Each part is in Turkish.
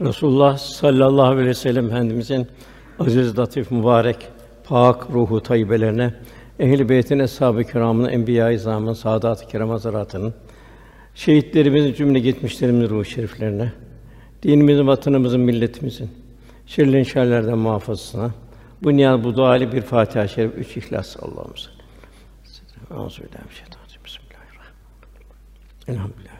Resulullah sallallahu aleyhi ve sellem Efendimizin aziz, latif, mübarek, pak ruhu tayyibelerine, ehl-i beytin, eshab-ı kiramın, enbiya-i izamın, saadat-ı kiram hazaratının, şehitlerimizin cümle gitmişlerimizin ruhu şeriflerine, dinimizin, vatanımızın, milletimizin şerlerin şerlerden muhafazasına, bu niyaz bu duayla bir Fatiha-i Şerif, üç İhlas Allah'ım salli. Euzubillahimineşşeytanirracim. Bismillahirrahmanirrahim. Elhamdülillahi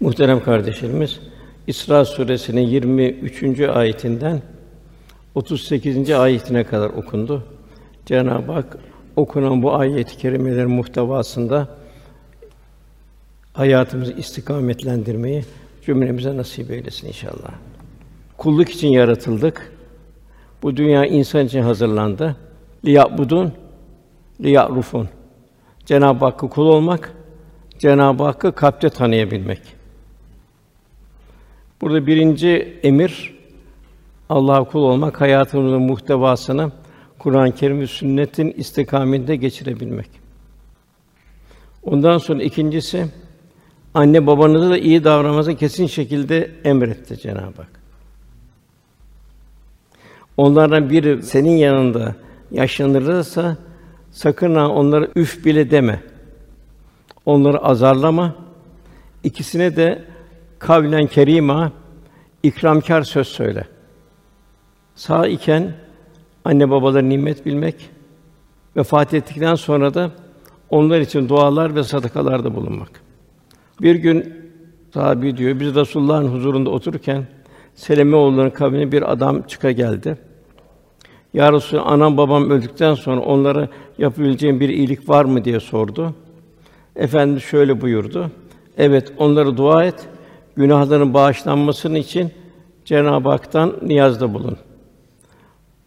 Muhterem kardeşlerimiz, İsra suresinin 23. ayetinden 38. ayetine kadar okundu. Cenab-ı Hak okunan bu ayet-i kerimelerin muhtevasında hayatımızı istikametlendirmeyi cümlemize nasip eylesin inşallah. Kulluk için yaratıldık. Bu dünya insan için hazırlandı. Liyabudun, liyarufun. Cenab-ı Hakk'a kul olmak, Cenab-ı Hakk'ı kalpte tanıyabilmek. Burada birinci emir Allah'a kul olmak, hayatımızın muhtevasını Kur'an-ı Kerim ve sünnetin istikaminde geçirebilmek. Ondan sonra ikincisi anne babanıza da iyi davranmanızı kesin şekilde emretti Cenab-ı Hak. Onlardan biri senin yanında yaşlanırsa sakın ha onlara üf bile deme. Onları azarlama. İkisine de kavlen kerima ikramkar söz söyle. Sağ iken anne babalara nimet bilmek, vefat ettikten sonra da onlar için dualar ve sadakalarda bulunmak. Bir gün sahabi diyor, biz Resulullah'ın huzurunda otururken Seleme oğullarının kavmine bir adam çıka geldi. Ya Resulallah, anam babam öldükten sonra onlara yapabileceğim bir iyilik var mı diye sordu. Efendimiz şöyle buyurdu. Evet, onlara dua et. Günahların bağışlanmasının için Cenab-ı Hak'tan niyazda bulun.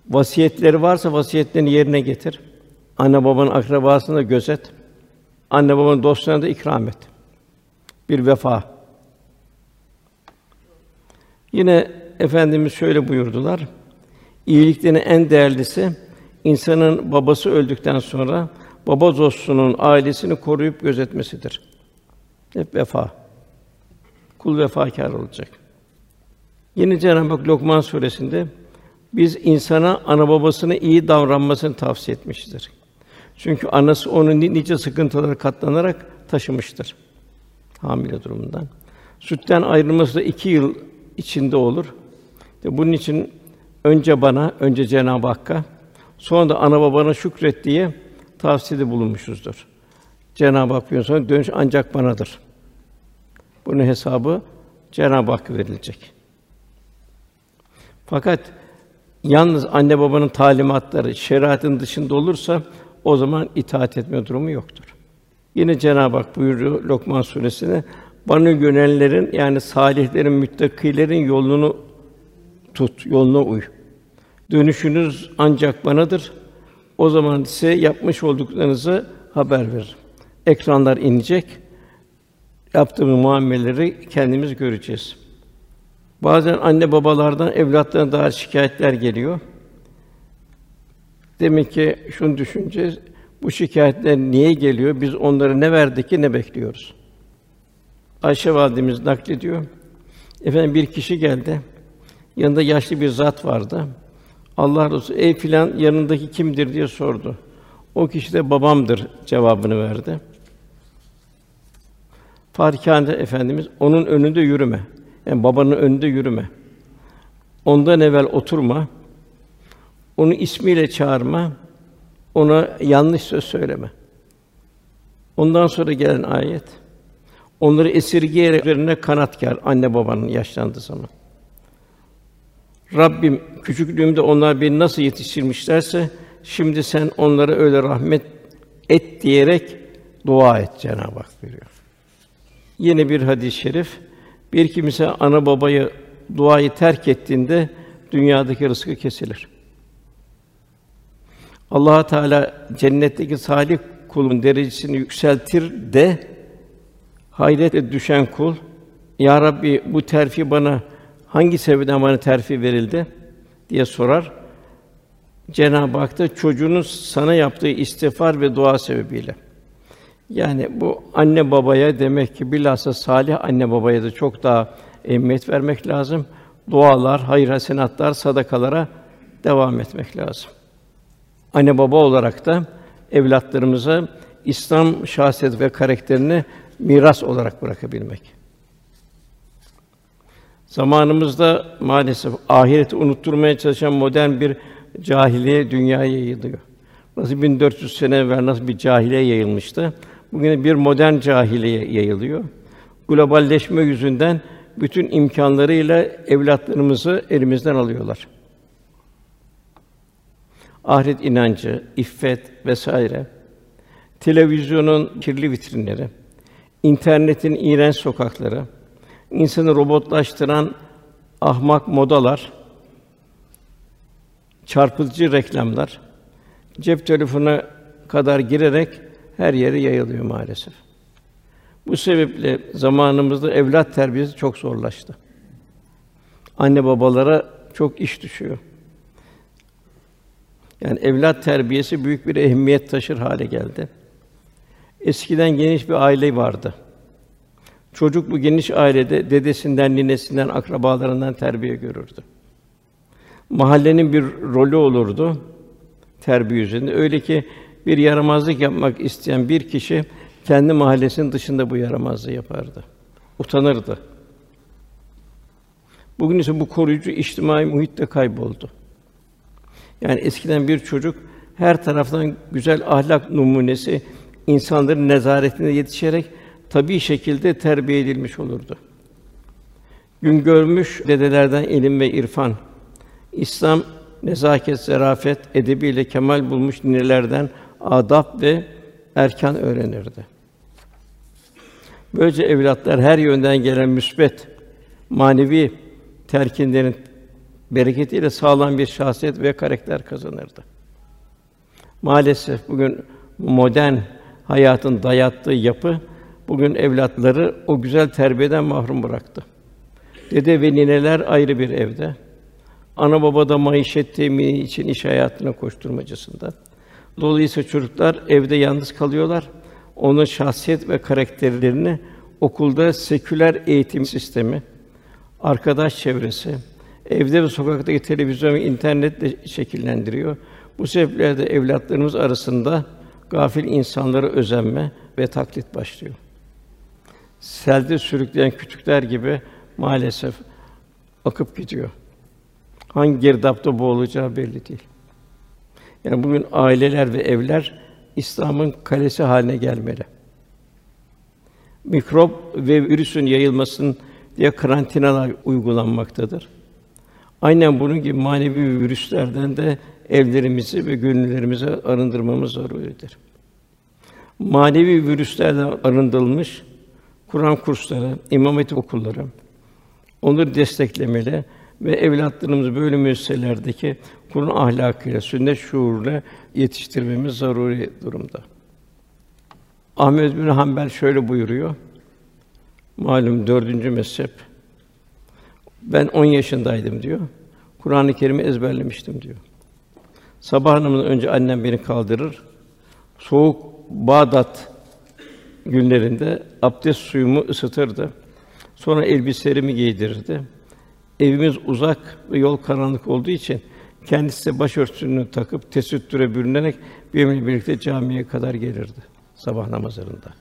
Vasiyetleri varsa vasiyetlerini yerine getir. Anne babanın akrabasını da gözet. Anne babanın dostlarına da ikram et. Bir vefa. Yine efendimiz şöyle buyurdular. İyiliklerin en değerlisi insanın babası öldükten sonra baba dostunun ailesini koruyup gözetmesidir. Hep vefa. Kul vefakâr olacak. Yine Cenab-ı Hak Lokman suresinde biz insana ana babasına iyi davranmasını tavsiye etmiştir. Çünkü anası onu nice sıkıntılara katlanarak taşımıştır hamile durumundan. Sütten ayrılması da iki yıl içinde olur. Bunun için önce bana, önce Cenab-ı Hakk'a, sonra da ana babana şükret diye tavsiyede bulunmuşuzdur. Cenab-ı Hak buyuruyor sonra dönüş ancak banadır. Bunun hesabı Cenab-ı Hakk'a verilecek. Fakat yalnız anne babanın talimatları şeriatın dışında olursa o zaman itaat etme durumu yoktur. Yine Cenab-ı Hak buyuruyor Lokman suresinde bana yönelenlerin yani salihlerin, müttakilerin yolunu tut, yoluna uy. Dönüşünüz ancak banadır. O zaman size yapmış olduklarınızı haber veririm. Ekranlar inecek. Yaptığımız muameleleri kendimiz göreceğiz. Bazen anne babalardan evlatlarına dair şikayetler geliyor. Demek ki şunu düşüneceğiz. Bu şikayetler niye geliyor? Biz onlara ne verdik ki ne bekliyoruz? Ayşe validemiz naklediyor. Efendim bir kişi geldi. Yanında yaşlı bir zat vardı. Allah Resulü ey filan yanındaki kimdir diye sordu. O kişi de babamdır cevabını verdi. Farikâne efendimiz onun önünde yürüme. Yani babanın önünde yürüme. Ondan evvel oturma. Onu ismiyle çağırma. Ona yanlış söz söyleme. Ondan sonra gelen ayet onları esirgeyerek üzerine kanatkar anne babanın yaşlandığı zaman. Rabbim küçüklüğümde onlar beni nasıl yetiştirmişlerse şimdi sen onlara öyle rahmet et diyerek dua et Cenab-ı Hak buyuruyor. Yine bir hadis-i şerif bir kimse ana babayı duayı terk ettiğinde dünyadaki rızkı kesilir. Allah Teala cennetteki salih kulun derecesini yükseltir de Hayrete düşen kul, Ya Rabbi bu terfi bana hangi sebepten bana terfi verildi diye sorar. Cenab-ı Hak da çocuğunun sana yaptığı istiğfar ve dua sebebiyle. Yani bu anne babaya demek ki bilhassa salih anne babaya da çok daha ehemmiyet vermek lazım. Dualar, hayır hasenatlar, sadakalara devam etmek lazım. Anne baba olarak da evlatlarımıza İslam şahsiyet ve karakterini miras olarak bırakabilmek. Zamanımızda maalesef ahireti unutturmaya çalışan modern bir cahiliye dünyaya yayılıyor. Nasıl 1400 sene evvel nasıl bir cahiliye yayılmıştı? Bugün bir modern cahiliye yayılıyor. Globalleşme yüzünden bütün imkanlarıyla evlatlarımızı elimizden alıyorlar. Ahiret inancı, iffet vesaire, televizyonun kirli vitrinleri, internetin iğrenç sokakları, insanı robotlaştıran ahmak modalar, çarpıcı reklamlar, cep telefonu kadar girerek her yere yayılıyor maalesef. Bu sebeple zamanımızda evlat terbiyesi çok zorlaştı. Anne babalara çok iş düşüyor. Yani evlat terbiyesi büyük bir ehemmiyet taşır hale geldi. Eskiden geniş bir aile vardı. Çocuk bu geniş ailede dedesinden, ninesinden, akrabalarından terbiye görürdü. Mahallenin bir rolü olurdu terbiye üzerinde. Öyle ki bir yaramazlık yapmak isteyen bir kişi kendi mahallesinin dışında bu yaramazlığı yapardı. Utanırdı. Bugün ise bu koruyucu içtimai muhit de kayboldu. Yani eskiden bir çocuk her taraftan güzel ahlak numunesi insanların nezaretinde yetişerek tabii şekilde terbiye edilmiş olurdu. Gün görmüş dedelerden ilim ve irfan, İslam nezaket, zarafet, edebiyle kemal bulmuş ninelerden adab ve erkan öğrenirdi. Böylece evlatlar her yönden gelen müsbet, manevi terkinlerin bereketiyle sağlam bir şahsiyet ve karakter kazanırdı. Maalesef bugün modern hayatın dayattığı yapı bugün evlatları o güzel terbiyeden mahrum bıraktı. Dede ve nineler ayrı bir evde. Ana baba da maişet temini için iş hayatına koşturmacasında. Dolayısıyla çocuklar evde yalnız kalıyorlar. Onun şahsiyet ve karakterlerini okulda seküler eğitim sistemi, arkadaş çevresi, evde ve sokaktaki televizyon ve internetle şekillendiriyor. Bu sebeple de evlatlarımız arasında gafil insanlara özenme ve taklit başlıyor. Selde sürükleyen kütükler gibi maalesef akıp gidiyor. Hangi girdapta boğulacağı belli değil. Yani bugün aileler ve evler İslam'ın kalesi haline gelmeli. Mikrop ve virüsün yayılmasın diye karantinalar uygulanmaktadır. Aynen bunun gibi manevi virüslerden de evlerimizi ve gönüllerimizi arındırmamız zaruridir. Manevi virüslerden arındırılmış Kur'an kursları, imam hatip okulları onları desteklemeli ve evlatlarımızı böyle müesseselerdeki Kur'an ahlakıyla, sünnet şuuruyla yetiştirmemiz zaruri durumda. Ahmed bin Hanbel şöyle buyuruyor. Malum dördüncü mezhep. Ben 10 yaşındaydım diyor. Kur'an-ı Kerim'i ezberlemiştim diyor. Sabah namazından önce annem beni kaldırır. Soğuk Bağdat günlerinde abdest suyumu ısıtırdı. Sonra elbiselerimi giydirirdi. Evimiz uzak ve yol karanlık olduğu için kendisi de başörtüsünü takıp tesettüre bürünerek benimle birlikte camiye kadar gelirdi sabah namazlarında.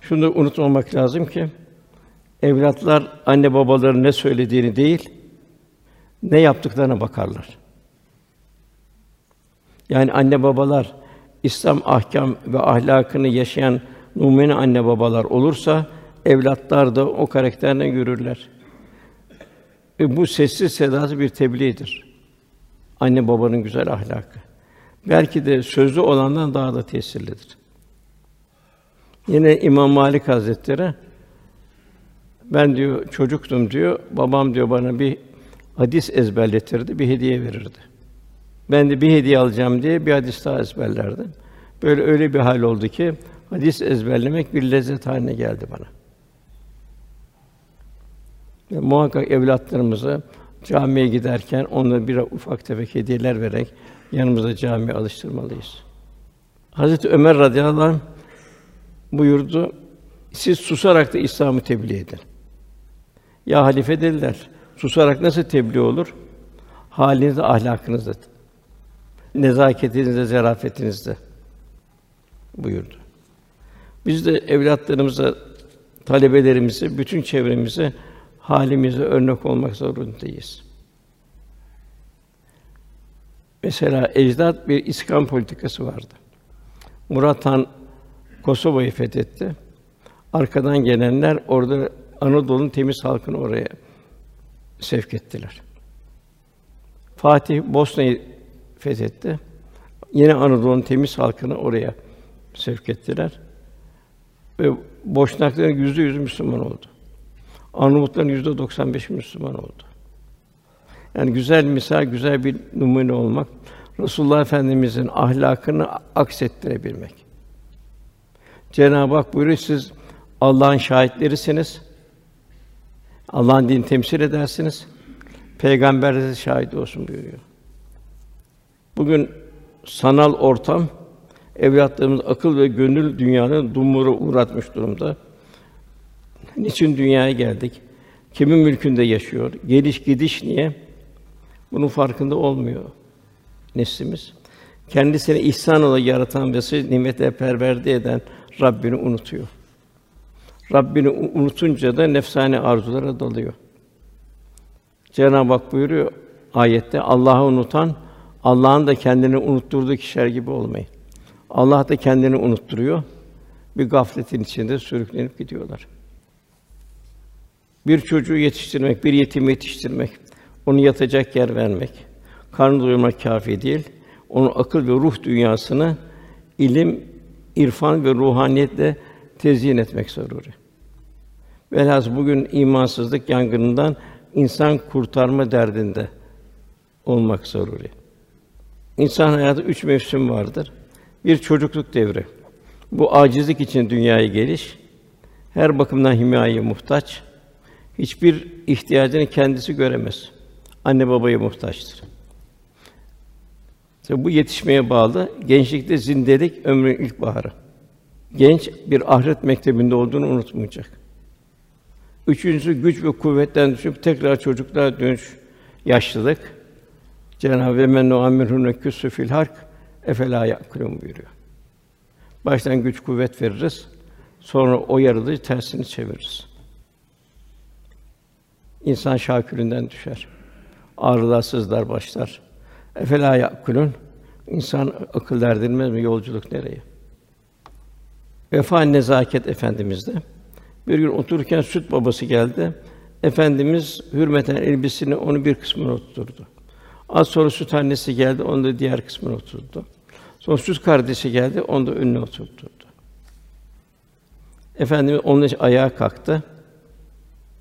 Şunu da unutmamak lazım ki evlatlar anne babaların ne söylediğini değil, ne yaptıklarına bakarlar. Yani anne babalar İslam ahkam ve ahlakını yaşayan numune anne babalar olursa evlatlar da o karakterden yürürler. Ve bu sessiz sedasız bir tebliğdir. Anne babanın güzel ahlakı. Belki de sözlü olandan daha da tesirlidir. Yine İmam Malik Hazretleri ben diyor çocuktum diyor. Babam diyor bana bir hadis ezberletirdi, bir hediye verirdi. Ben de bir hediye alacağım diye bir hadis daha ezberlerdim. Böyle öyle bir hal oldu ki hadis ezberlemek bir lezzet haline geldi bana. Ve muhakkak evlatlarımıza camiye giderken onlara bir ufak tefek hediyeler vererek yanımıza camiye alıştırmalıyız. Hazreti Ömer radıyallahu anh buyurdu. Siz susarak da İslam'ı tebliğ edin. Ya halife dediler. Susarak nasıl tebliğ olur? Halinizde, ahlakınızda, nezaketinizde, zarafetinizde buyurdu. Biz de evlatlarımıza, talebelerimize, bütün çevremize, halimize örnek olmak zorundayız. Mesela ecdat bir iskan politikası vardı. Murat Han Kosova'yı fethetti. Arkadan gelenler orada Anadolu'nun temiz halkını oraya sevk ettiler. Fatih Bosna'yı fethetti. Yine Anadolu'nun temiz halkını oraya sevk ettiler. Ve Boşnakların yüzde yüz Müslüman oldu. Arnavutların yüzde 95 Müslüman oldu. Yani güzel misal, güzel bir numune olmak, Resulullah Efendimizin ahlakını aksettirebilmek. Cenab-ı Hak buyuruyor siz Allah'ın şahitlerisiniz. Allah'ın din temsil edersiniz. Peygamber de şahit olsun buyuruyor. Bugün sanal ortam evlatlarımız akıl ve gönül dünyanın dumuru uğratmış durumda. Niçin dünyaya geldik? Kimin mülkünde yaşıyor? Geliş gidiş niye? Bunun farkında olmuyor neslimiz. Kendisini ihsan olarak yaratan ve siz nimete perverde eden Rabbini unutuyor. Rabbini unutunca da nefsani arzulara dalıyor. Cenab-ı Hak buyuruyor ayette Allah'ı unutan Allah'ın da kendini unutturduğu kişiler gibi olmayın. Allah da kendini unutturuyor. Bir gafletin içinde sürüklenip gidiyorlar. Bir çocuğu yetiştirmek, bir yetimi yetiştirmek, onu yatacak yer vermek, karnı doyurmak kâfi değil. Onun akıl ve ruh dünyasını ilim, irfan ve ruhaniyetle tezyin etmek zaruri. Velhâsıl bugün imansızlık yangınından insan kurtarma derdinde olmak zaruri. İnsan hayatı üç mevsim vardır. Bir çocukluk devri. Bu acizlik için dünyaya geliş, her bakımdan himayeye muhtaç, hiçbir ihtiyacını kendisi göremez. Anne babaya muhtaçtır. İşte bu yetişmeye bağlı. Gençlikte zindelik ömrün ilk baharı. Genç bir ahiret mektebinde olduğunu unutmayacak. Üçüncüsü güç ve kuvvetten düşüp tekrar çocukluğa dönüş, yaşlılık. Cenab-ı Men nu'ammirhune küssü fil hark efela yakulun buyuruyor. Baştan güç kuvvet veririz. Sonra o yaralığı tersini çeviririz. İnsan şaküründen düşer. Ağrılar, sızlar başlar. Efela yakulun İnsan akıl erdirmez mi yolculuk nereye? Vefa nezaket efendimizde. Bir gün otururken süt babası geldi. Efendimiz hürmeten elbisini onu bir kısmına oturttu. Az sonra süt annesi geldi, onu da diğer kısmına oturttu. Sonra süt kardeşi geldi, onu da önüne oturttu. Efendimiz onun için ayağa kalktı.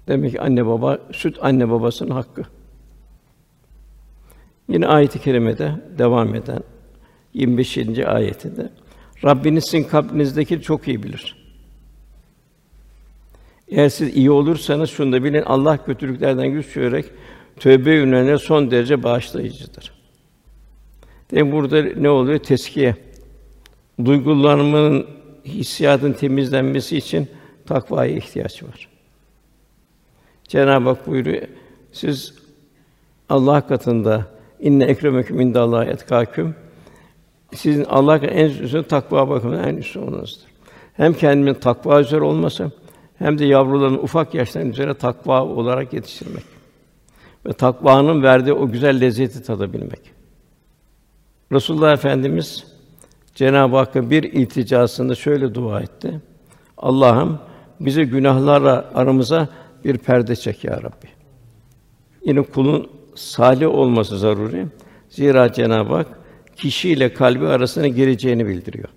Demek ki anne baba, süt anne babasının hakkı. Yine ayet-i kerimede devam eden 25. ayetinde Rabbiniz sizin kalbinizdeki çok iyi bilir. Eğer siz iyi olursanız şunu da bilin Allah kötülüklerden güç çevirerek tövbe yönelenlere son derece bağışlayıcıdır. Demek burada ne oluyor? Teskiye. Duygulanmanın, hissiyatın temizlenmesi için takvaya ihtiyaç var. Cenab-ı Hak buyuruyor, siz Allah katında inne ekremeküm indallahi etkâküm sizin Allah'a en üstün takva bakımından en üstün olmanızdır. Hem kendimin takva üzere olması hem de yavruların ufak yaştan üzere takva olarak yetiştirmek ve takvanın verdiği o güzel lezzeti tadabilmek. Resulullah Efendimiz Cenab-ı Hakk'a bir ilticasında şöyle dua etti. Allah'ım bize günahlarla aramıza bir perde çek ya Rabbi. Yine kulun salih olması zaruri. Zira Cenab-ı Hak kişiyle kalbi arasına gireceğini bildiriyor.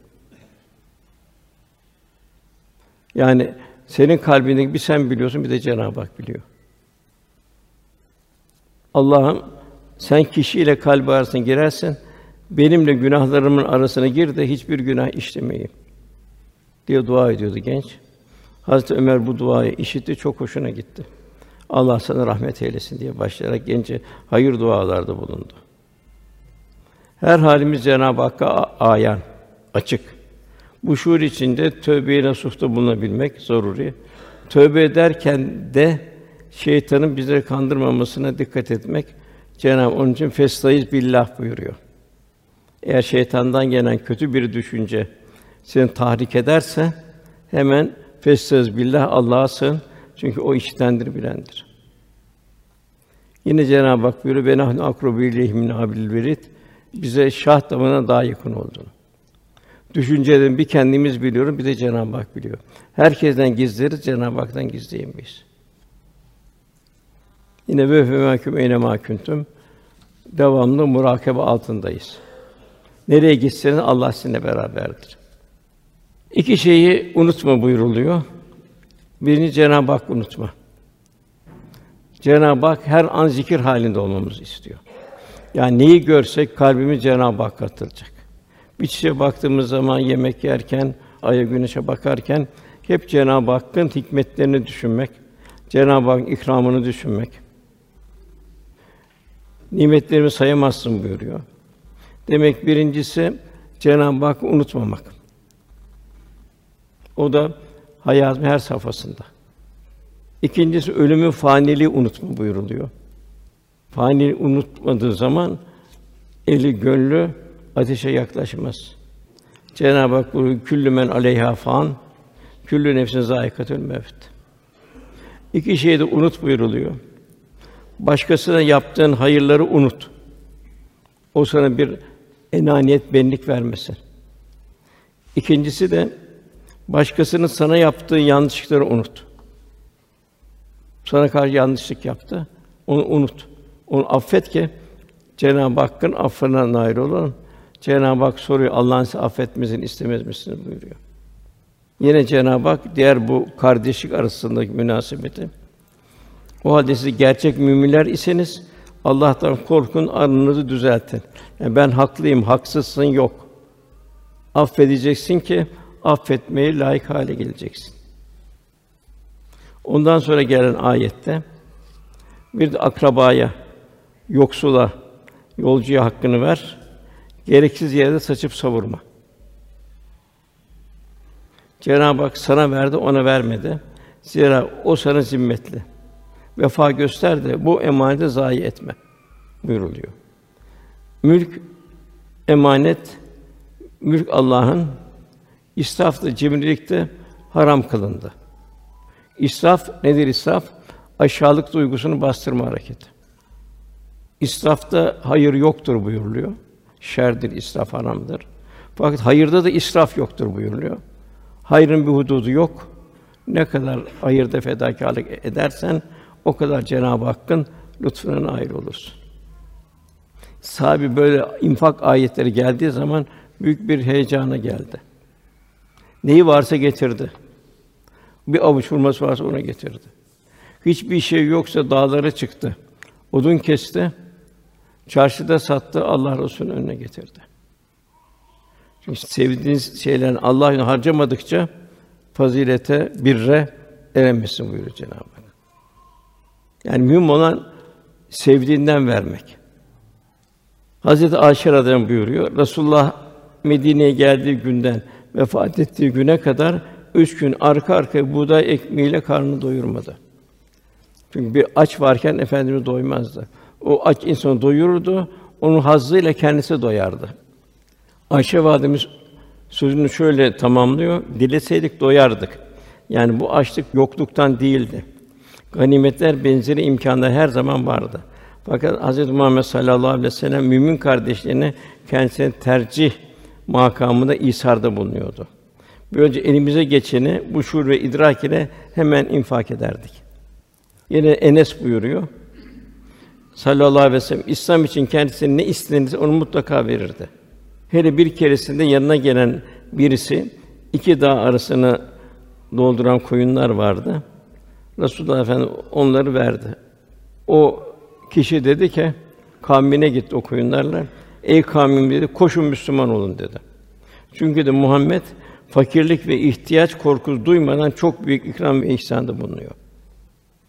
Yani senin kalbindeki bir sen biliyorsun, bir de Cenab-ı Hak biliyor. Allah'ım sen kişiyle kalbi arasına girersin, benimle günahlarımın arasına gir de hiçbir günah işlemeyeyim diye dua ediyordu genç. Hazreti Ömer bu duayı işitti, çok hoşuna gitti. Allah sana rahmet eylesin diye başlayarak gence hayır dualarda bulundu. Her halimiz Cenab-ı Hakk'a ayan, açık. Bu şuur içinde tövbe-i nasuhta bulunabilmek zaruri. Tövbe ederken de şeytanın bizleri kandırmamasına dikkat etmek Cenab-ı onun için festayız billah buyuruyor. Eğer şeytandan gelen kötü bir düşünce seni tahrik ederse hemen festayız billah Allah'a sığın. Çünkü o iştendir, bilendir. Yine Cenab-ı Hak buyuruyor: "Ve nahnu akrubu ileyhi min verid." Bize şah damına daha yakın olduğunu. Düşüncelerin bir kendimiz biliyorum, bir de Cenab-ı Hak biliyor. Herkesten gizleriz, Cenab-ı Hak'tan gizleyemeyiz. Yine ve fe mahkum eyne mahkuntum devamlı murakabe altındayız. Nereye gitseniz Allah sizinle beraberdir. İki şeyi unutma buyuruluyor. Birini Cenab-ı Hak unutma. Cenab-ı Hak her an zikir halinde olmamızı istiyor. Yani neyi görsek kalbimiz Cenab-ı Hakk'a atılacak. Bir şeye baktığımız zaman yemek yerken, aya güneşe bakarken hep Cenab-ı Hakk'ın hikmetlerini düşünmek, Cenab-ı Hakk'ın ikramını düşünmek. Nimetlerimi sayamazsın buyuruyor. Demek birincisi Cenab-ı Hakk'ı unutmamak. O da hayatın her safhasında. İkincisi ölümü faniliği unutma buyuruluyor. Fani unutmadığı zaman eli gönlü ateşe yaklaşmaz. Cenab-ı Hak buyuruyor, küllü men aleyha fan, küllü nefsin zâikatül mevt. İki şeyi de unut buyuruluyor. Başkasına yaptığın hayırları unut. O sana bir enaniyet, benlik vermesin. İkincisi de başkasının sana yaptığı yanlışlıkları unut. Sana karşı yanlışlık yaptı, onu unut. Onu affet ki Cenab-ı Hakk'ın affına nail olun. Cenab-ı Hak soruyor Allah'ın sizi affetmesini istemez misiniz buyuruyor. Yine Cenab-ı Hak diğer bu kardeşlik arasındaki münasebeti o halde siz gerçek müminler iseniz Allah'tan korkun, arınızı düzeltin. Yani ben haklıyım, haksızsın yok. Affedeceksin ki affetmeye layık hale geleceksin. Ondan sonra gelen ayette bir de akrabaya, yoksula, yolcuya hakkını ver. Gereksiz yerde saçıp savurma. Cenab-ı Hak sana verdi, ona vermedi. Zira o sana zimmetli. Vefa göster de bu emaneti zayi etme buyuruluyor. Mülk emanet mülk Allah'ın israf da cimrilik haram kılındı. İsraf nedir israf? Aşağılık duygusunu bastırma hareketi. İsrafta hayır yoktur buyuruluyor. Şerdir, israf haramdır. Fakat hayırda da israf yoktur buyuruluyor. Hayrın bir hududu yok. Ne kadar hayırda fedakarlık edersen o kadar Cenab-ı Hakk'ın lütfuna nail olursun. Sahibi böyle infak ayetleri geldiği zaman büyük bir heyecana geldi. Neyi varsa getirdi. Bir avuç hurması varsa ona getirdi. Hiçbir şey yoksa dağlara çıktı. Odun kesti. Çarşıda sattı, Allah Resulü'nün önüne getirdi. Çünkü sevdiğiniz şeylerin Allah yolunda harcamadıkça fazilete, birre eremezsin buyuruyor Cenab-ı Hak. Yani mühim olan sevdiğinden vermek. Hazreti Ayşe radıyallahu buyuruyor. Resulullah Medine'ye geldiği günden vefat ettiği güne kadar üç gün arka arkaya buğday ekmeğiyle karnını doyurmadı. Çünkü bir aç varken efendimiz doymazdı. O aç insanı doyururdu, onun hazzıyla kendisi doyardı. Ayşe validemiz sözünü şöyle tamamlıyor: Dileseydik doyardık. Yani bu açlık yokluktan değildi. Ganimetler benzeri imkanlar her zaman vardı. Fakat Hz. Muhammed sallallahu aleyhi ve sellem mümin kardeşlerine kendisine tercih makamında isarda bulunuyordu. Böylece elimize geçeni bu şuur ve idrak ile hemen infak ederdik. Yine Enes buyuruyor. Sallallahu aleyhi ve sellem İslam için kendisine ne istenirse onu mutlaka verirdi. Hele bir keresinde yanına gelen birisi iki dağ arasını dolduran koyunlar vardı. Resulullah Efendimiz onları verdi. O kişi dedi ki kavmine gitti o koyunlarla. Ey kavmim dedi, koşun Müslüman olun dedi. Çünkü de Muhammed fakirlik ve ihtiyaç korkusu duymadan çok büyük ikram ve ihsanda bulunuyor.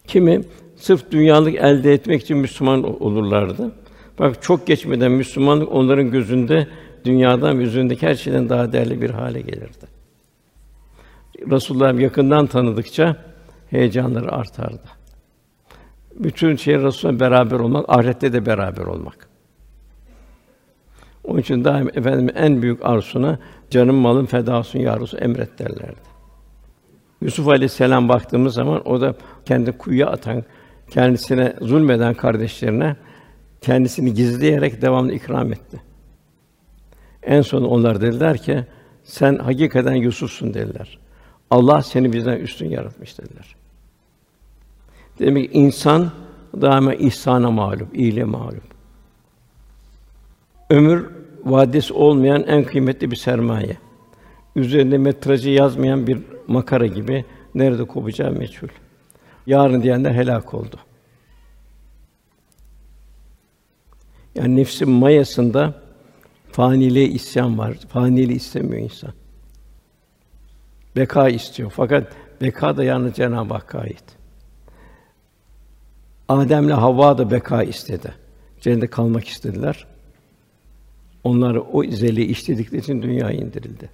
Kimi sırf dünyalık elde etmek için Müslüman olurlardı. Bak çok geçmeden Müslümanlık onların gözünde dünyadan yüzündeki her şeyden daha değerli bir hale gelirdi. Resulullah'ı yakından tanıdıkça heyecanları artardı. Bütün şey Resulullah'la beraber olmak, ahirette de beraber olmak. Onun için daim efendim en büyük arzusuna canım malım feda olsun ya Resul emret derlerdi. Yusuf Aleyhisselam baktığımız zaman o da kendi kuyuya atan, kendisine zulmeden kardeşlerine kendisini gizleyerek devamlı ikram etti. En son onlar dediler ki sen hakikaten Yusuf'sun dediler. Allah seni bizden üstün yaratmış dediler. Demek ki insan daima ihsana mağlup, iyiliğe mağlup. Ömür vadesi olmayan en kıymetli bir sermaye. Üzerinde metrajı yazmayan bir makara gibi nerede kopacağı meçhul. Yarın diyenler helak oldu. Yani nefsin mayasında faniliğe isyan var. Faniliği istemiyor insan. Beka istiyor. Fakat beka da yalnız Cenab-ı Hakk'a ait. Adem'le Havva da beka istedi. Cennette kalmak istediler. Onlar o izeli işledikleri için dünyaya indirildi.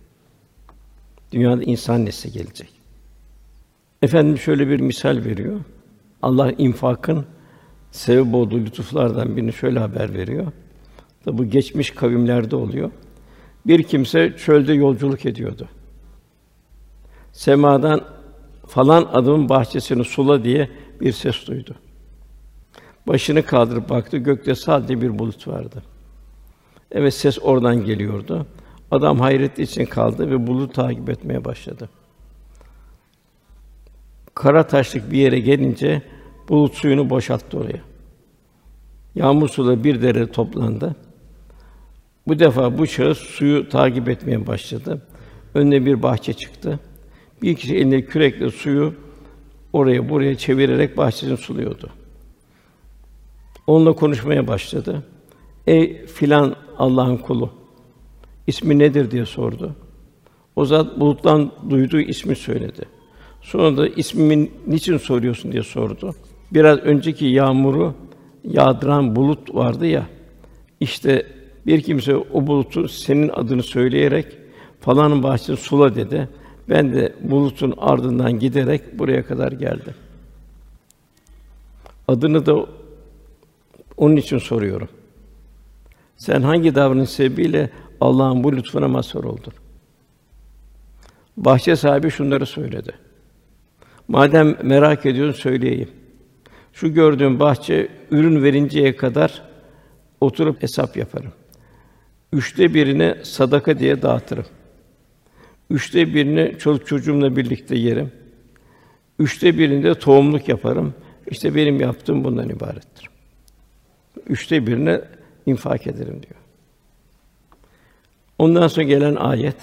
Dünyada insan nesli gelecek. Efendim şöyle bir misal veriyor. Allah infakın sebep olduğu lütuflardan birini şöyle haber veriyor. Tabi bu geçmiş kavimlerde oluyor. Bir kimse çölde yolculuk ediyordu. Semadan falan adamın bahçesini sula diye bir ses duydu. Başını kaldırıp baktı, gökte sadece bir bulut vardı. Evet ses oradan geliyordu. Adam hayret için kaldı ve bulutu takip etmeye başladı. Kara taşlık bir yere gelince bulut suyunu boşalttı oraya. Yağmur suları bir dere toplandı. Bu defa bu şahıs suyu takip etmeye başladı. Önüne bir bahçe çıktı. Bir kişi elinde kürekle suyu oraya buraya çevirerek bahçesini suluyordu. Onunla konuşmaya başladı. Ey filan Allah'ın kulu. İsmi nedir diye sordu. O zat buluttan duyduğu ismi söyledi. Sonra da ismimin niçin soruyorsun diye sordu. Biraz önceki yağmuru yağdıran bulut vardı ya. İşte bir kimse o bulutu senin adını söyleyerek falanın bahçesini sula dedi. Ben de bulutun ardından giderek buraya kadar geldim. Adını da onun için soruyorum. Sen hangi davranış sebebiyle Allah'ın bu lütfuna mazhar oldun? Bahçe sahibi şunları söyledi. Madem merak ediyorsun söyleyeyim. Şu gördüğün bahçe ürün verinceye kadar oturup hesap yaparım. Üçte birini sadaka diye dağıtırım. Üçte birini çoluk çocuğumla birlikte yerim. Üçte birinde tohumluk yaparım. İşte benim yaptığım bundan ibarettir. Üçte birine infak ederim diyor. Ondan sonra gelen ayet.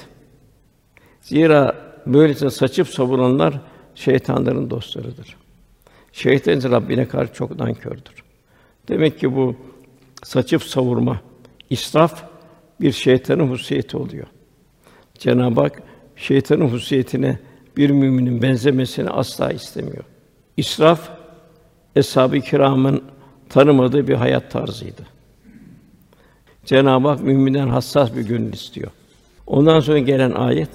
Zira böylece saçıp savuranlar şeytanların dostlarıdır. Şeytan Rabbine karşı çok nankördür. Demek ki bu saçıp savurma, israf bir şeytanın hususiyeti oluyor. Cenab-ı Hak şeytanın hususiyetine bir müminin benzemesini asla istemiyor. İsraf eshab-ı kiramın tanımadığı bir hayat tarzıydı. Cenab-ı Hak müminden hassas bir gönül istiyor. Ondan sonra gelen ayet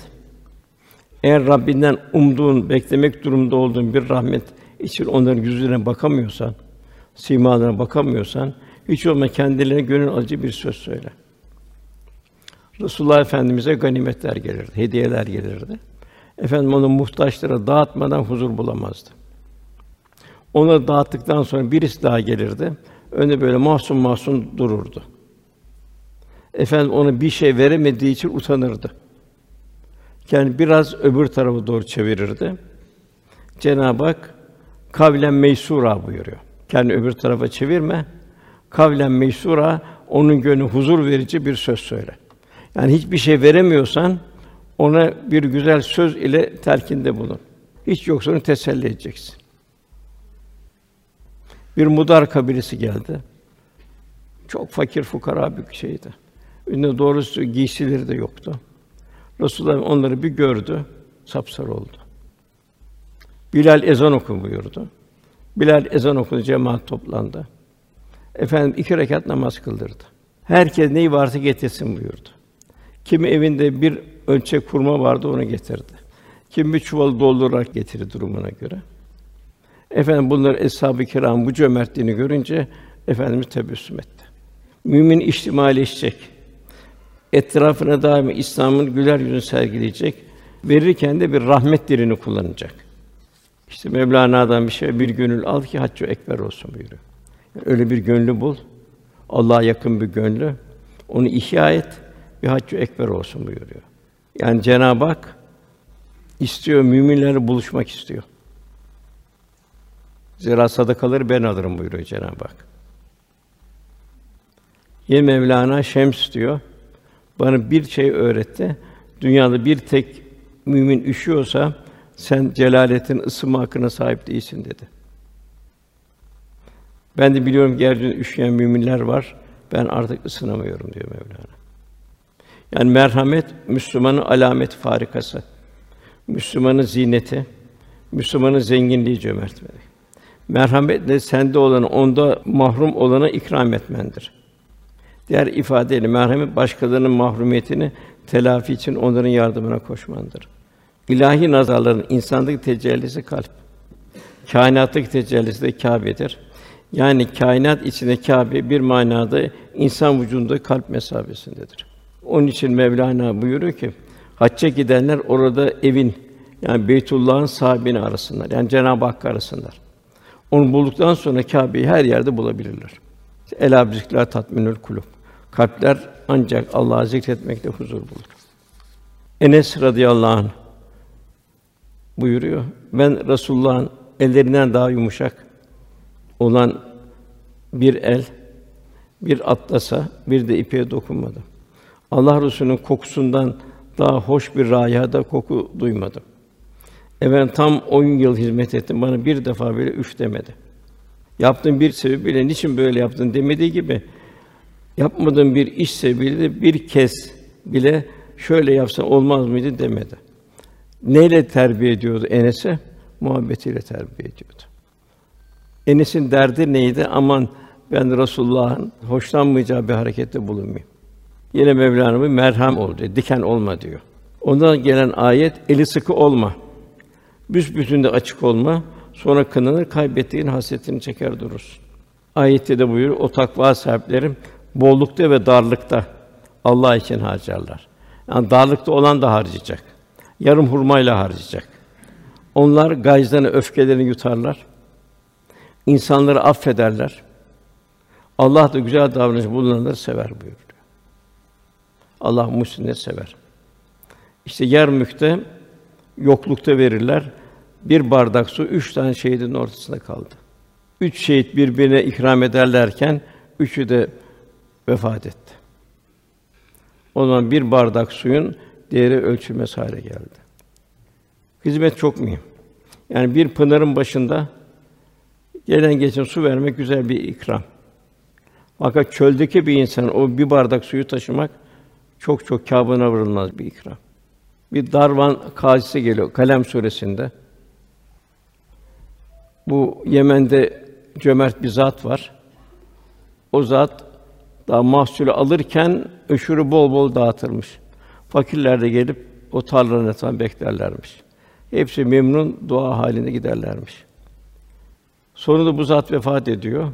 eğer Rabbinden umduğun, beklemek durumunda olduğun bir rahmet için onların yüzüne bakamıyorsan, simalarına bakamıyorsan, hiç olma kendilerine gönül acı bir söz söyle. Resulullah Efendimize ganimetler gelirdi, hediyeler gelirdi. Efendim onu muhtaçlara dağıtmadan huzur bulamazdı. Ona dağıttıktan sonra birisi daha gelirdi. Önde böyle masum masum dururdu. Efendim ona bir şey veremediği için utanırdı. Yani biraz öbür tarafa doğru çevirirdi. Cenab-ı Hak kavlen meysura buyuruyor. Kendi öbür tarafa çevirme. Kavlen meysura onun gönlü huzur verici bir söz söyle. Yani hiçbir şey veremiyorsan ona bir güzel söz ile telkinde bulun. Hiç yoksa onu teselli edeceksin. Bir Mudar kabilesi geldi. Çok fakir fukara bir şeydi. Ünlü doğrusu giysileri de yoktu. Resulullah onları bir gördü, sapsarı oldu. Bilal ezan oku buyurdu. Bilal ezan okudu, cemaat toplandı. Efendim iki rekat namaz kıldırdı. Herkes neyi varsa getirsin buyurdu. Kimi evinde bir ölçek kurma vardı onu getirdi. Kim bir çuval doldurarak getirdi durumuna göre. Efendim bunlar eshab-ı kiram bu cömertliğini görünce efendimiz tebessüm etti. Mümin içtimaileşecek. Etrafına daim İslam'ın güler yüzünü sergileyecek. Verirken de bir rahmet dilini kullanacak. İşte Mevlana'dan bir şey, bir gönül al ki haccı ekber olsun buyuruyor. Yani öyle bir gönlü bul. Allah'a yakın bir gönlü. Onu ihya et, bir haccı ekber olsun buyuruyor. Yani Cenab-ı Hak istiyor, müminlerle buluşmak istiyor. Zira sadakaları ben alırım buyuruyor Cenab-ı Hak. Yine Mevlana Şems diyor. Bana bir şey öğretti. Dünyada bir tek mümin üşüyorsa sen celaletin ısınma hakkına sahip değilsin dedi. Ben de biliyorum ki yeryüzünde üşüyen müminler var. Ben artık ısınamıyorum diyor Mevlana. Yani merhamet Müslümanın alamet farikası. Müslümanın zineti, Müslümanın zenginliği cömertmeli. Merhamet de sende olanı onda mahrum olana ikram etmendir. Diğer ifadeyle merhamet başkalarının mahrumiyetini telafi için onların yardımına koşmandır. İlahi nazarların insandaki tecellisi kalp. Kainattaki tecellisi de Kâbe'dir. Yani kainat içinde Kâbe bir manada insan vücudunda kalp mesabesindedir. Onun için Mevlana buyuruyor ki hacca gidenler orada evin yani Beytullah'ın sahibini arasınlar. Yani Cenab-ı Hak arasınlar. Onu bulduktan sonra Kâbe'yi her yerde bulabilirler. Ela zikra tatminül kulub. Kalpler ancak Allah'ı zikretmekte huzur bulur. Enes radıyallahu anh buyuruyor. Ben Resulullah'ın ellerinden daha yumuşak olan bir el, bir atlasa, bir de ipeğe dokunmadım. Allah Resulü'nün kokusundan daha hoş bir rayada koku duymadım. Efendim tam 10 yıl hizmet ettim. Bana bir defa bile üf demedi. Yaptığım bir sebebiyle niçin böyle yaptın demediği gibi yapmadığım bir iş sebebiyle de bir kez bile şöyle yapsan olmaz mıydı demedi. Neyle terbiye ediyordu Enes'e? Muhabbetiyle terbiye ediyordu. Enes'in derdi neydi? Aman ben Resulullah'ın hoşlanmayacağı bir harekette bulunmayayım. Yine Mevlana'mın merham ol diyor, diken olma diyor. Ondan gelen ayet eli sıkı olma. Büsbütün de açık olma. Sonra kınanır, kaybettiğin hasretini çeker durursun. Ayette de buyuruyor, o takva sahipleri bollukta ve darlıkta Allah için harcarlar. Yani darlıkta olan da harcayacak. Yarım hurmayla harcayacak. Onlar gayzlarını, öfkelerini yutarlar. İnsanları affederler. Allah da güzel davranış bulunanları sever buyuruyor. Allah muhsinleri sever. İşte yer mükte yoklukta verirler. Bir bardak su üç tane şehidin ortasında kaldı. Üç şehit birbirine ikram ederlerken üçü de vefat etti. O zaman bir bardak suyun değeri ölçülmez hale geldi. Hizmet çok mühim. Yani bir pınarın başında gelen geçen su vermek güzel bir ikram. Fakat çöldeki bir insan o bir bardak suyu taşımak çok çok kâbına vurulmaz bir ikram. Bir Darvan kazisi geliyor Kalem suresinde. Bu Yemen'de cömert bir zat var. O zat daha mahsulü alırken öşürü bol bol dağıtırmış. Fakirler de gelip o tarlanın etrafında beklerlermiş. Hepsi memnun dua halinde giderlermiş. Sonunda bu zat vefat ediyor.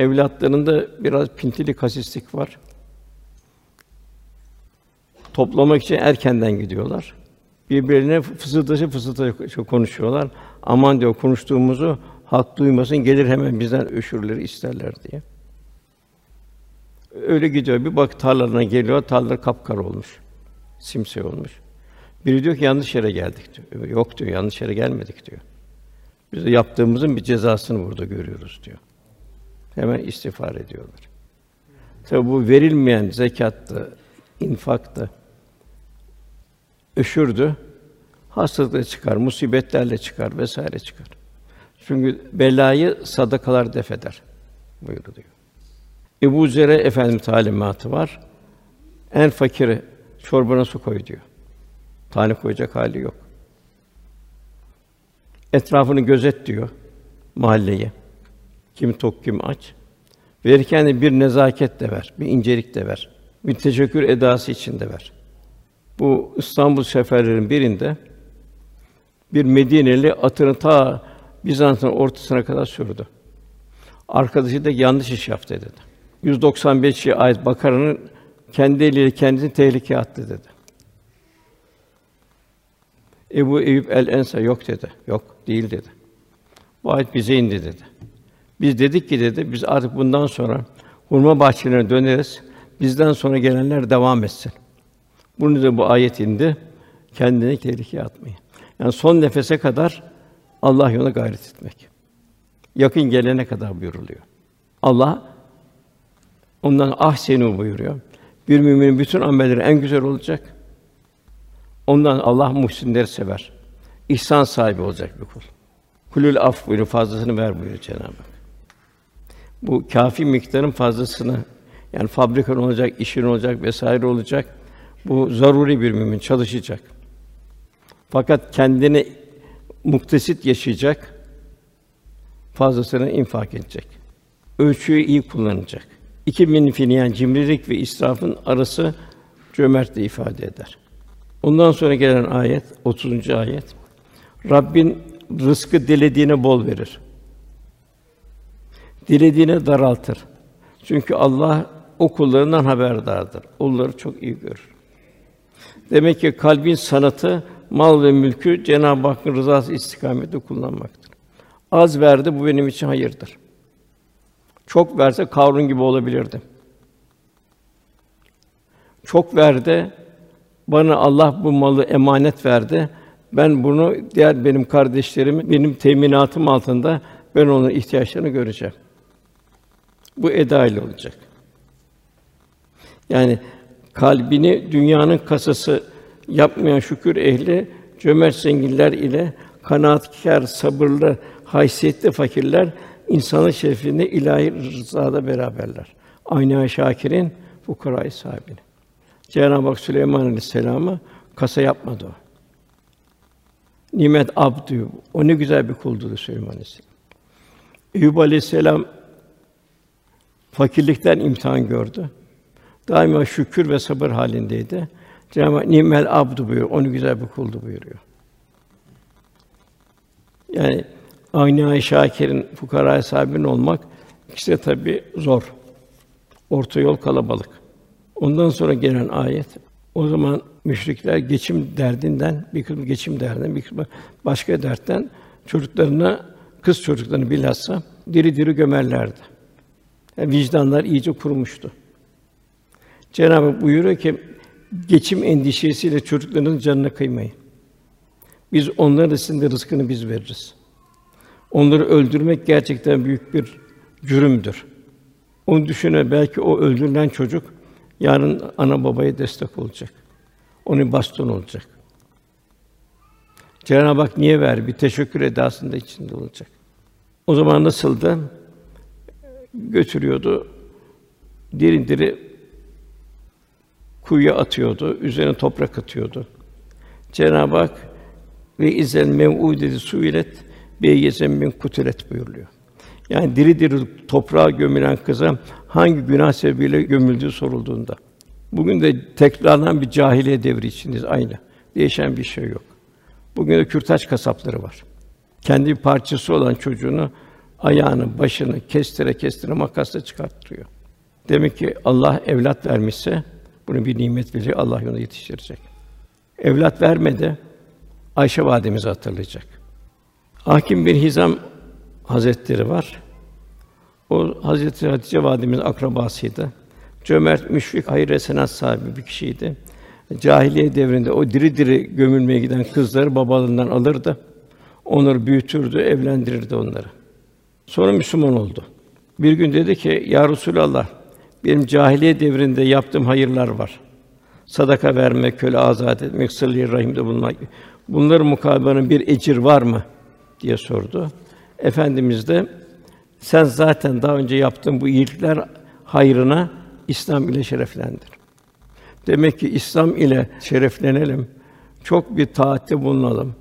Evlatlarında biraz pintili kasislik var. Toplamak için erkenden gidiyorlar. Birbirine fısıldaşı fısıldaşı konuşuyorlar. Aman diyor konuştuğumuzu halk duymasın, gelir hemen bizden öşürleri isterler diye. Öyle gidiyor. Bir bak tarlalarına geliyor, tarlalar kapkara olmuş. Simsiyah olmuş. Biri diyor ki yanlış yere geldik diyor. Yok diyor, yanlış yere gelmedik diyor. Biz de yaptığımızın bir cezasını burada görüyoruz diyor. Hemen istiğfar ediyorlar. Tabi bu verilmeyen zekattı, infaktı, öşürdü, hastalıkla çıkar, musibetlerle çıkar vesaire çıkar. Çünkü belayı sadakalar defeder buyuruluyor. Ebu Zer'e efendim talimatı var. En fakiri çorbana su koy diyor. Tane koyacak hali yok. Etrafını gözet diyor mahalleyi. Kim tok kim aç. Verirken de bir nezaket de ver, bir incelik de ver. Bir teşekkür edası içinde ver. Bu İstanbul seferlerin birinde bir Medineli atını ta Bizans'ın ortasına kadar sürdü. Arkadaşı da yanlış iş yaptı dedi. 195 ayet Bakara'nın kendi eliyle kendisini tehlikeye attı dedi. Ebu Eyüp el Ensa yok dedi. Yok, değil dedi. Bu ayet bize indi dedi. Biz dedik ki dedi, biz artık bundan sonra hurma bahçelerine döneriz. Bizden sonra gelenler devam etsin. Bunu da bu ayet indi. Kendini tehlikeye atmayın. Yani son nefese kadar Allah yoluna gayret etmek. Yakın gelene kadar buyuruluyor. Allah ondan ahsenu buyuruyor. Bir müminin bütün amelleri en güzel olacak. Ondan Allah muhsinleri sever. İhsan sahibi olacak bir kul. Kulül af buyuruyor, fazlasını ver buyuruyor Cenab-ı Hak. Bu kafi miktarın fazlasını yani fabrikan olacak, işin olacak vesaire olacak. Bu zaruri bir mümin çalışacak. Fakat kendini muktesit yaşayacak. Fazlasını infak edecek. Ölçüyü iyi kullanacak. İki minfini yani cimrilik ve israfın arası cömertliği ifade eder. Ondan sonra gelen ayet 30. ayet. Rabbin rızkı dilediğine bol verir. Dilediğine daraltır. Çünkü Allah o kullarından haberdardır. Onları çok iyi görür. Demek ki kalbin sanatı mal ve mülkü Cenab-ı Hakk'ın rızası istikamette kullanmaktır. Az verdi bu benim için hayırdır. Çok verse Karun gibi olabilirdim. Çok verdi. Bana Allah bu malı emanet verdi. Ben bunu diğer benim kardeşlerim benim teminatım altında ben onun ihtiyaçlarını göreceğim. Bu eda ile olacak. Yani kalbini dünyanın kasası yapmayan şükür ehli cömert zenginler ile kanaatkâr, sabırlı, haysiyetli fakirler insanın şerefinde ilahi rızada beraberler. Aynı şakirin fukarayı sahibini. Cenab-ı Hak Süleyman Aleyhisselam'ı kasa yapmadı o. Nimet abdü. O ne güzel bir kuldu Süleyman Aleyhisselam. Eyüp Aleyhisselam fakirlikten imtihan gördü. Daima şükür ve sabır halindeydi. Cenab-ı Hak nimel abdu buyuruyor. Onu güzel bir kuldu buyuruyor. Yani aynı şakirin fukara sahibinin olmak ikisi de tabii zor. Orta yol kalabalık. Ondan sonra gelen ayet o zaman müşrikler geçim derdinden bir kısmı geçim derdinden bir kısmı başka dertten çocuklarına kız çocuklarını bilhassa diri diri gömerlerdi. Yani vicdanlar iyice kurumuştu. Cenab-ı Hak buyuruyor ki geçim endişesiyle çocuklarının canına kıymayın. Biz onların sizin de rızkını biz veririz. Onları öldürmek gerçekten büyük bir cürümdür. Onu düşünün belki o öldürülen çocuk yarın ana babaya destek olacak. Onun baston olacak. Cenab-ı Hak niye ver? Bir teşekkür edasında içinde olacak. O zaman nasıldı? Götürüyordu. Diri diri kuyuya atıyordu, üzerine toprak atıyordu. Cenab-ı Hak ve izel mev'udeti suilet beyyesen min kutulet buyuruyor. Yani diri diri toprağa gömülen kıza hangi günah sebebiyle gömüldüğü sorulduğunda. Bugün de tekrarlanan bir cahiliye devri içindeyiz aynı. Değişen bir şey yok. Bugün de kürtaç kasapları var. Kendi parçası olan çocuğunu ayağını, başını kestire kestire makasla çıkarttırıyor. Demek ki Allah evlat vermişse bunu bir nimet bilecek, Allah yolunda yetiştirecek. Evlat vermedi, Ayşe validemizi hatırlayacak. Hakim bir Hizam Hazretleri var. O Hazreti Hatice validemizin akrabasıydı. Cömert, müşfik, hayır senat sahibi bir kişiydi. Cahiliye devrinde o diri diri gömülmeye giden kızları babalarından alırdı. Onları büyütürdü, evlendirirdi onları. Sonra Müslüman oldu. Bir gün dedi ki, Ya Resulallah, benim cahiliye devrinde yaptığım hayırlar var. Sadaka vermek, köle azat etmek, sıl-ı rahimde bulunmak. Bunların mukabelanın bir ecir var mı diye sordu. Efendimiz de sen zaten daha önce yaptığın bu iyilikler hayrına İslam ile şereflendir. Demek ki İslam ile şereflenelim. çok bir taatte bulunalım.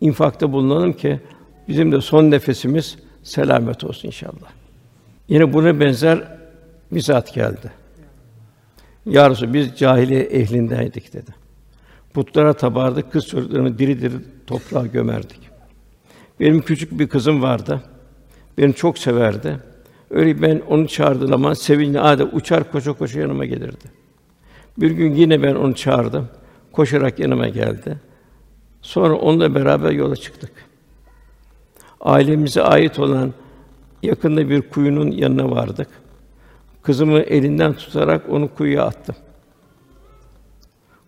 infakta bulunalım ki bizim de son nefesimiz selamet olsun inşallah. Yine buna benzer bir zat geldi. Ya Resulallah, biz cahiliye ehlindeydik dedi. Putlara tabardık, kız çocuklarını diri diri toprağa gömerdik. Benim küçük bir kızım vardı. Beni çok severdi. Öyle ben onu çağırdığım zaman sevinçle adeta uçar koşa koşa yanıma gelirdi. Bir gün yine ben onu çağırdım. Koşarak yanıma geldi. Sonra onunla beraber yola çıktık. Ailemize ait olan yakında bir kuyunun yanına vardık. Kızımı elinden tutarak onu kuyuya attım.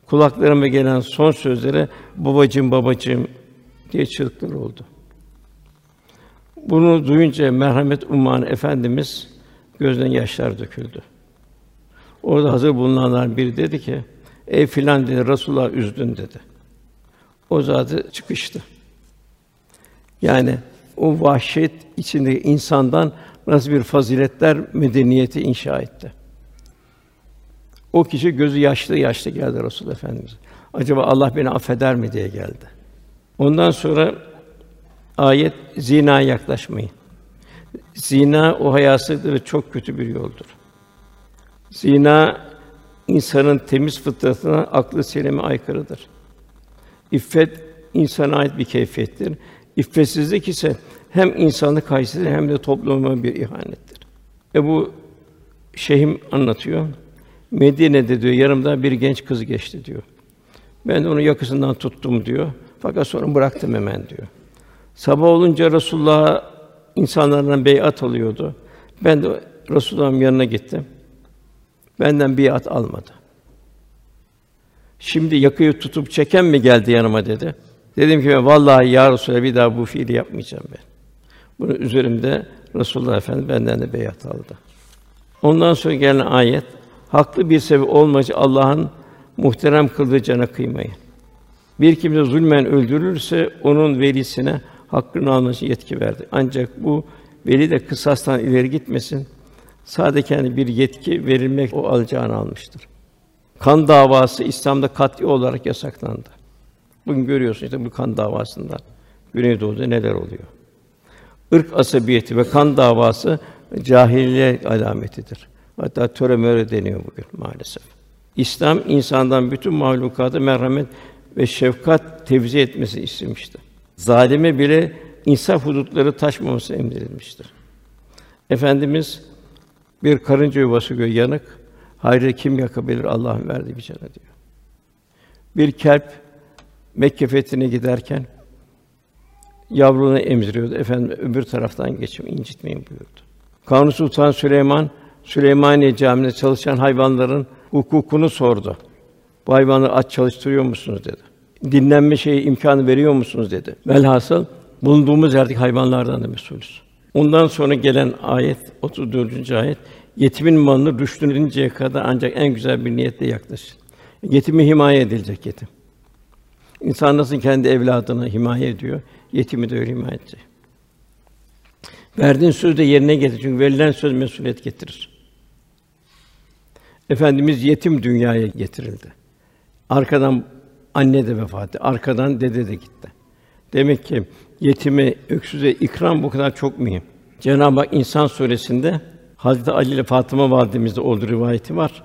Kulaklarıma gelen son sözlere babacığım babacığım diye çığlıklar oldu. Bunu duyunca merhamet umman efendimiz gözden yaşlar döküldü. Orada hazır bulunanlar biri dedi ki: "Ey filan dedi Resulullah üzdün." dedi. O zatı çıkıştı. Yani o vahşet içinde insandan nasıl bir faziletler medeniyeti inşa etti. O kişi gözü yaşlı yaşlı geldi Resul Efendimiz. Acaba Allah beni affeder mi diye geldi. Ondan sonra ayet zina yaklaşmayın. Zina o hayasıdır çok kötü bir yoldur. Zina insanın temiz fıtratına, aklı selime aykırıdır. İffet insana ait bir keyfiyettir. İffetsizlik ise hem insanlık haysiyetine hem de topluma bir ihanettir. Ebu Şehim anlatıyor. Medine'de diyor yarımda bir genç kız geçti diyor. Ben de onu yakasından tuttum diyor. Fakat sonra bıraktım hemen diyor. Sabah olunca Resulullah insanlardan beyat alıyordu. Ben de Resulullah'ın yanına gittim. Benden biat almadı. Şimdi yakıyı tutup çeken mi geldi yanıma dedi. Dedim ki vallahi ya Resulallah bir daha bu fiili yapmayacağım ben. Bunu üzerimde Resulullah Efendimiz benden de beyat aldı. Ondan sonra gelen ayet haklı bir sebep olmayınca Allah'ın muhterem kıldığı cana kıymayın. Bir kimse zulmen öldürülürse onun velisine hakkını alması yetki verdi. Ancak bu veli de kısastan ileri gitmesin. Sadece kendi bir yetki verilmek o alacağını almıştır. Kan davası İslam'da kat'i olarak yasaklandı. Bugün görüyorsunuz işte bu kan davasından Güneydoğu'da neler oluyor. Irk asabiyeti ve kan davası cahiliye alametidir. Hatta töre möre deniyor bugün maalesef. İslam insandan bütün mahlukatı merhamet ve şefkat tevzi etmesi istemiştir. Zalime bile insaf hudutları taşmaması emredilmiştir. Efendimiz bir karınca yuvası göğü yanık, hayrı kim yakabilir Allah'ın verdiği bir cana diyor. Bir kelp Mekke fethine giderken yavrunu emziriyordu. Efendim öbür taraftan geçim incitmeyin buyurdu. Kanuni Sultan Süleyman Süleymaniye Camii'nde çalışan hayvanların hukukunu sordu. Bu hayvanları aç çalıştırıyor musunuz dedi. Dinlenme şeyi imkanı veriyor musunuz dedi. Velhasıl bulunduğumuz yerdeki hayvanlardan da mesulüz. Ondan sonra gelen ayet 34. ayet yetimin malını rüştününceye kadar ancak en güzel bir niyetle yaklaşın. Yetimi himaye edilecek yetim. İnsan nasıl kendi evladını himaye ediyor, yetimi de öyle himaye edecek. Verdiğin sözü de yerine getir. Çünkü verilen söz mesuliyet getirir. Efendimiz yetim dünyaya getirildi. Arkadan anne de vefat etti. Arkadan dede de gitti. Demek ki yetime, öksüze ikram bu kadar çok mühim. Cenab-ı Hak İnsan suresinde Hazreti Ali ile Fatıma validemizde olduğu rivayeti var.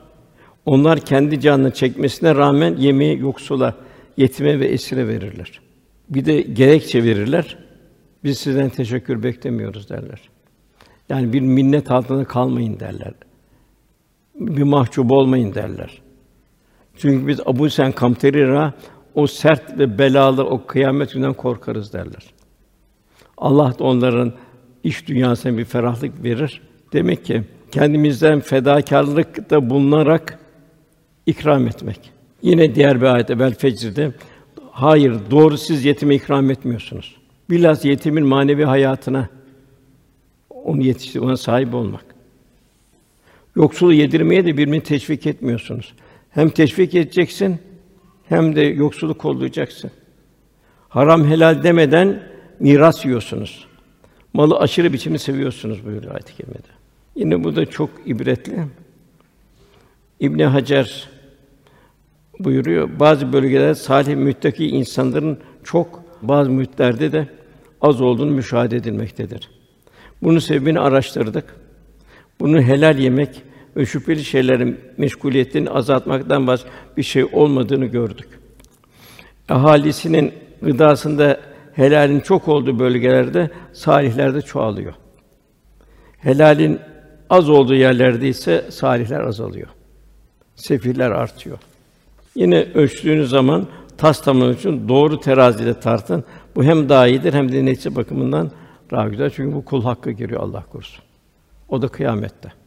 Onlar kendi canını çekmesine rağmen yemeği yoksula, yetime ve esire verirler. Bir de gerekçe verirler. Biz sizden teşekkür beklemiyoruz derler. Yani bir minnet altında kalmayın derler. Bir mahcup olmayın derler. Çünkü biz Abu Sen Kamterira o sert ve belalı o kıyamet günden korkarız derler. Allah da onların iş dünyasına bir ferahlık verir. Demek ki kendimizden fedakarlıkta bulunarak ikram etmek. Yine diğer bir ayette Bel Fecr'de hayır doğru siz yetime ikram etmiyorsunuz. Bilhas yetimin manevi hayatına onu yetiştir, ona sahip olmak. Yoksulu yedirmeye de birbirini teşvik etmiyorsunuz. Hem teşvik edeceksin hem de yoksulu kollayacaksın. Haram helal demeden miras yiyorsunuz. Malı aşırı biçimde seviyorsunuz buyuruyor ayet-i kerimede. Yine bu da çok ibretli. İbn Hacer buyuruyor. Bazı bölgelerde salih müttaki insanların çok, bazı mühitlerde de az olduğunu müşahede edilmektedir. Bunun sebebini araştırdık. Bunun helal yemek ve şüpheli şeylerin meşguliyetini azaltmaktan başka bir şey olmadığını gördük. Ahalisinin gıdasında helalin çok olduğu bölgelerde salihler de çoğalıyor. Helalin az olduğu yerlerde ise salihler azalıyor. Sefiller artıyor. Yine ölçtüğünüz zaman tas tamamı için doğru teraziyle tartın. Bu hem daha iyidir hem de netice bakımından daha güzel. Çünkü bu kul hakkı giriyor Allah korusun. O da kıyamette.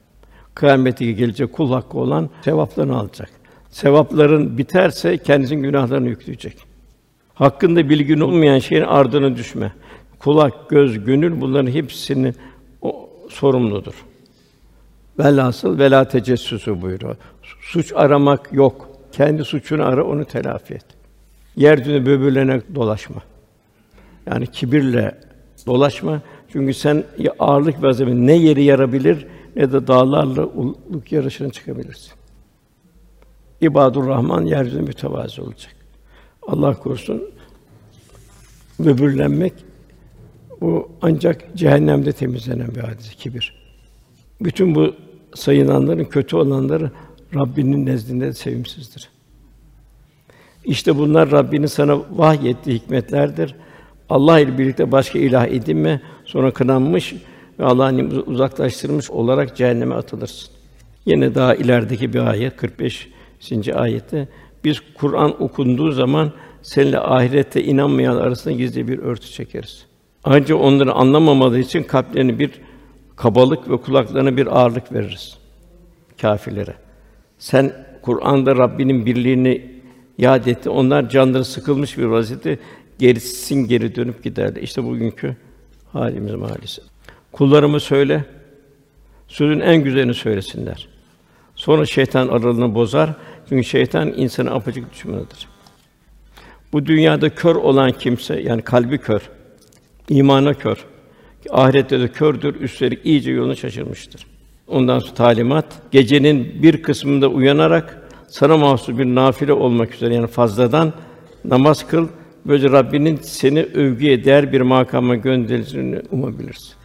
Kıyamete gelecek kul hakkı olan sevaplarını alacak. Sevapların biterse kendisinin günahlarını yükleyecek. Hakkında bilgin olmayan şeyin ardına düşme. Kulak, göz, gönül bunların hepsinin o sorumludur. Velhasıl vela tecessüsü buyuruyor. Suç aramak yok. Kendi suçunu ara, onu telafi et. Yeryüzünde böbürlenerek dolaşma. Yani kibirle dolaşma. Çünkü sen ağırlık azami ne yeri yarabilir ne de dağlarla ululuk yarışına çıkabilirsin. İbadur Rahman yeryüzünde mütevazi olacak. Allah korusun böbürlenmek bu ancak cehennemde temizlenen bir hadis kibir. Bütün bu sayılanların kötü olanları Rabbinin nezdinde sevimsizdir. İşte bunlar Rabbinin sana vahyettiği hikmetlerdir. Allah ile birlikte başka ilah edinme, sonra kınanmış ve Allah'ın uzaklaştırmış olarak cehenneme atılırsın. Yine daha ilerideki bir ayet 45. ayette biz Kur'an okunduğu zaman seninle ahirette inanmayan arasında gizli bir örtü çekeriz. Ayrıca onları anlamamaları için kalplerine bir kabalık ve kulaklarına bir ağırlık veririz kâfirlere. Sen Kur'an'da Rabbinin birliğini yad etti. Onlar canları sıkılmış bir vaziyette gerisin geri dönüp giderler. İşte bugünkü halimiz maalesef. Kullarımı söyle, sözün en güzelini söylesinler. Sonra şeytan aralığını bozar. Çünkü şeytan insanın apacık düşmanıdır. Bu dünyada kör olan kimse, yani kalbi kör, imana kör, ahirette de kördür, üstelik iyice yolunu şaşırmıştır. Ondan sonra talimat, gecenin bir kısmında uyanarak sana mahsus bir nafile olmak üzere yani fazladan namaz kıl. Böylece Rabbinin seni övgüye değer bir makama gönderileceğini umabilirsin.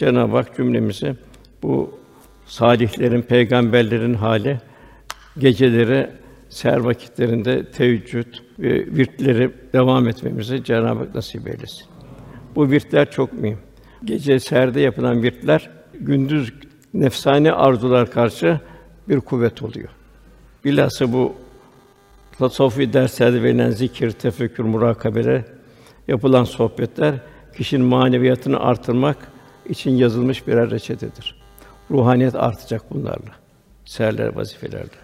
Cenab-ı Hak cümlemizi bu salihlerin, peygamberlerin hali geceleri ser vakitlerinde teheccüd ve virtleri devam etmemizi Cenab-ı Hak nasip eylesin. Bu virtler çok mühim. Gece serde yapılan virtler gündüz nefsani arzular karşı bir kuvvet oluyor. Bilhassa bu tasavvufi derslerde verilen zikir, tefekkür, murakabele yapılan sohbetler kişinin maneviyatını artırmak için yazılmış birer reçetedir. Ruhaniyet artacak bunlarla. Seherler vazifelerde.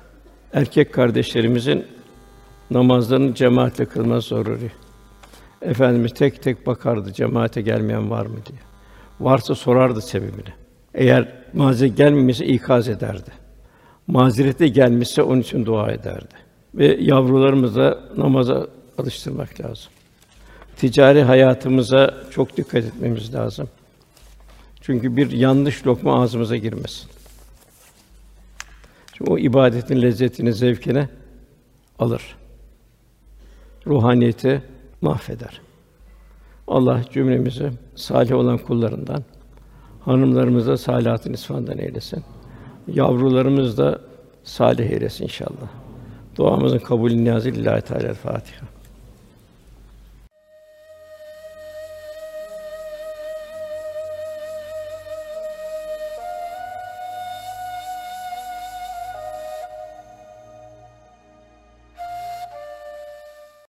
Erkek kardeşlerimizin namazlarını cemaatle kılması zaruri. Efendimiz tek tek bakardı cemaate gelmeyen var mı diye. Varsa sorardı sebebini. Eğer mazeret gelmemişse ikaz ederdi. Mazerete gelmişse onun için dua ederdi. Ve yavrularımıza namaza alıştırmak lazım. Ticari hayatımıza çok dikkat etmemiz lazım. Çünkü bir yanlış lokma ağzımıza girmesin. Çünkü o ibadetin lezzetini, zevkini alır. Ruhaniyeti mahveder. Allah cümlemizi salih olan kullarından, hanımlarımıza salihatın isfandan eylesin. Yavrularımız da salih eylesin inşallah. Duamızın kabulü niyazı lillahi teala Fatiha.